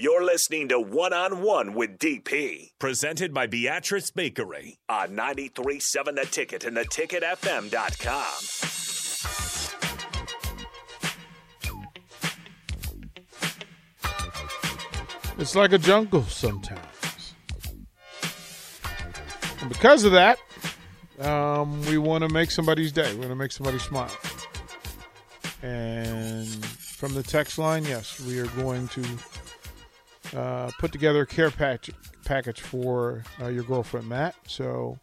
You're listening to One on One with DP, presented by Beatrice Bakery on 937 The Ticket and theticketfm.com. It's like a jungle sometimes. And because of that, um, we want to make somebody's day. We want to make somebody smile. And from the text line, yes, we are going to uh, put together a care package package for uh, your girlfriend Matt. So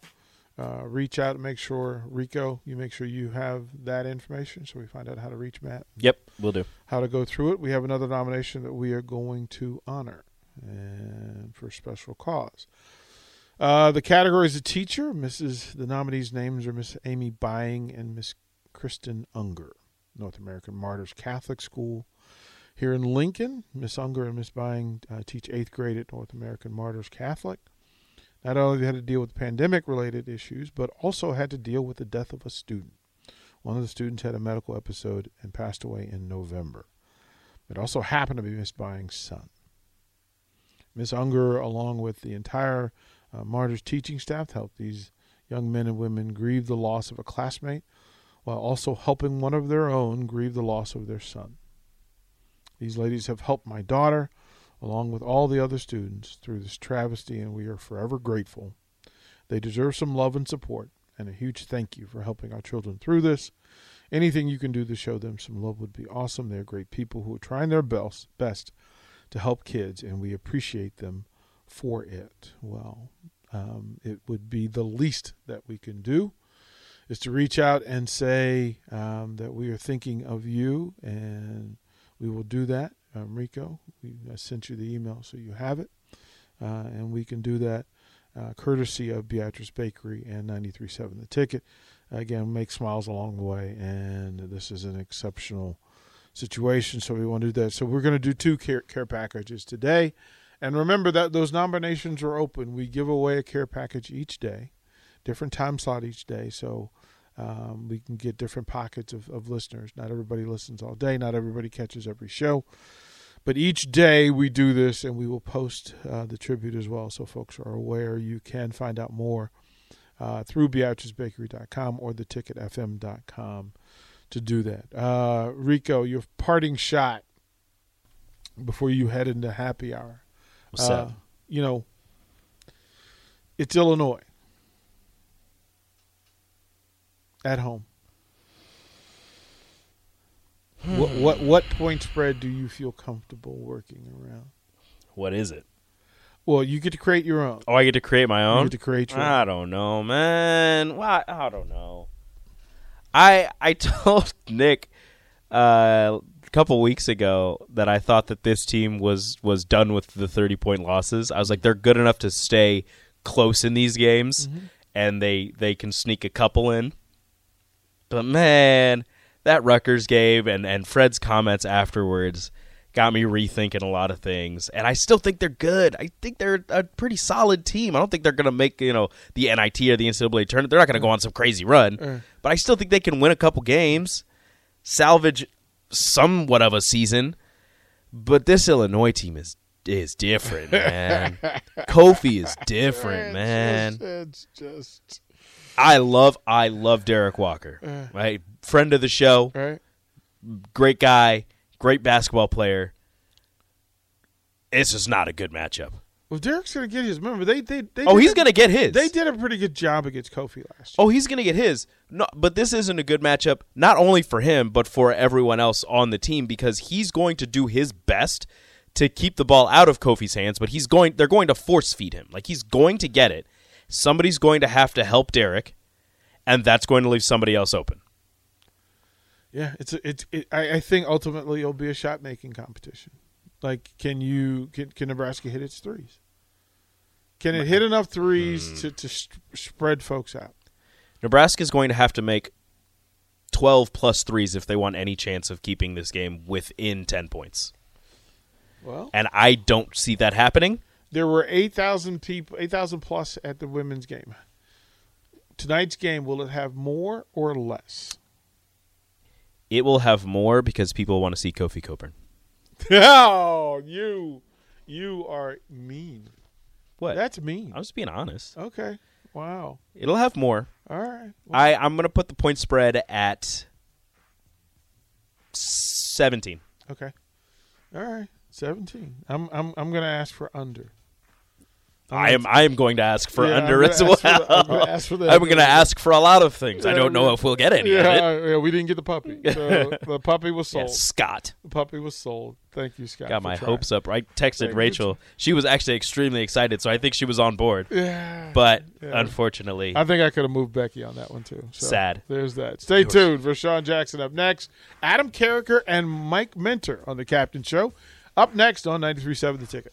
uh, reach out and make sure Rico, you make sure you have that information, so we find out how to reach Matt. Yep, we'll do. How to go through it. We have another nomination that we are going to honor, and for special cause. Uh, the category is a teacher. Mrs. The nominees' names are Miss Amy Bying and Miss Kristen Unger, North American Martyrs Catholic School here in Lincoln. Miss Unger and Miss Bying uh, teach eighth grade at North American Martyrs Catholic. Not only had to deal with pandemic related issues, but also had to deal with the death of a student. One of the students had a medical episode and passed away in November. It also happened to be Miss Bying's son. Miss Unger, along with the entire uh, Martyrs teaching staff, helped these young men and women grieve the loss of a classmate while also helping one of their own grieve the loss of their son. These ladies have helped my daughter, along with all the other students, through this travesty, and we are forever grateful. They deserve some love and support, and a huge thank you for helping our children through this. Anything you can do to show them some love would be awesome. They're great people who are trying their best, best to help kids, and we appreciate them for it. Well, um, it would be the least that we can do is to reach out and say um, that we are thinking of you, and we will do that. Um, Rico, we, I sent you the email so you have it, uh, and we can do that uh, courtesy of Beatrice Bakery and 93.7 The Ticket. Again, make smiles along the way, and this is an exceptional situation, so we want to do that. So we're going to do two care, care packages today. And remember that those nominations are open. We give away a care package each day, different time slot each day. So um, we can get different pockets of, of listeners. Not everybody listens all day, not everybody catches every show. But each day we do this and we will post uh, the tribute as well so folks are aware. You can find out more uh, through BeatriceBakery.com or theticketfm.com to do that. Uh, Rico, your parting shot before you head into happy hour. What's up? You know, it's Illinois at home. What what what point spread do you feel comfortable working around? What is it? Well, you get to create your own. Oh, I get to create my own. You get to create your I don't know, man. Why? I don't know. I I told Nick uh, a couple weeks ago that I thought that this team was was done with the thirty point losses. I was like, they're good enough to stay close in these games, Mm-hmm. and they they can sneak a couple in. But man, that Rutgers game and and Fred's comments afterwards got me rethinking a lot of things. And I still think they're good. I think they're a pretty solid team. I don't think they're going to make you know the NIT or the NCAA tournament. They're not going to go on some crazy run, mm. but I still think they can win a couple games, salvage somewhat of a season. But this Illinois team is is different, man. Kofi is different, man. It's just I love I love Derrick Walker. Right? Friend of the show, right. great guy, great basketball player. It's just not a good matchup. Well, Derrick's gonna get his. Remember, they they, they Oh, he's going to get his. They did a pretty good job against Kofi last year. Oh, he's going to get his. No, but this isn't a good matchup not only for him but for everyone else on the team because he's going to do his best to keep the ball out of Kofi's hands, but he's going they're going to force feed him. Like he's going to get it. Somebody's going to have to help Derrick and that's going to leave somebody else open. Yeah, it's a, it's. It, I, I think ultimately it'll be a shot making competition. Like, can you can, can Nebraska hit its threes? Can it hit enough threes Hmm. to to st- spread folks out? Nebraska's going to have to make 12 plus threes if they want any chance of keeping this game within 10 points. Well, And I don't see that happening. There were eight thousand people, eight thousand plus at the women's game. Tonight's game will it have more or less? It will have more because people want to see Kofi Cockburn. oh, you you are mean. What? That's mean. I was being honest. Okay. Wow. It'll have more. All right. I, I'm going to put the point spread at 17. Okay. All right. Seventeen. I'm I'm I'm gonna ask for under. I am I am going to ask for Yeah, under as well. I'm gonna ask for I'm going to ask for a lot of things. I don't know yeah. if we'll get any yeah, of it. yeah, we didn't get the puppy. So the puppy was Yeah, sold. Scott The puppy was sold. Thank you, Scott. got my trying. hopes up. I texted Thank you. Rachel. She was actually extremely excited, so I think she was on board. Yeah. But Yeah. unfortunately, I think I could have moved Becky on that one too. So Sad. There's that. Stay tuned for Sean Jackson up next. Adam Carriker and Mike Minter on the Captain Show. Up next on 93.7 The Ticket.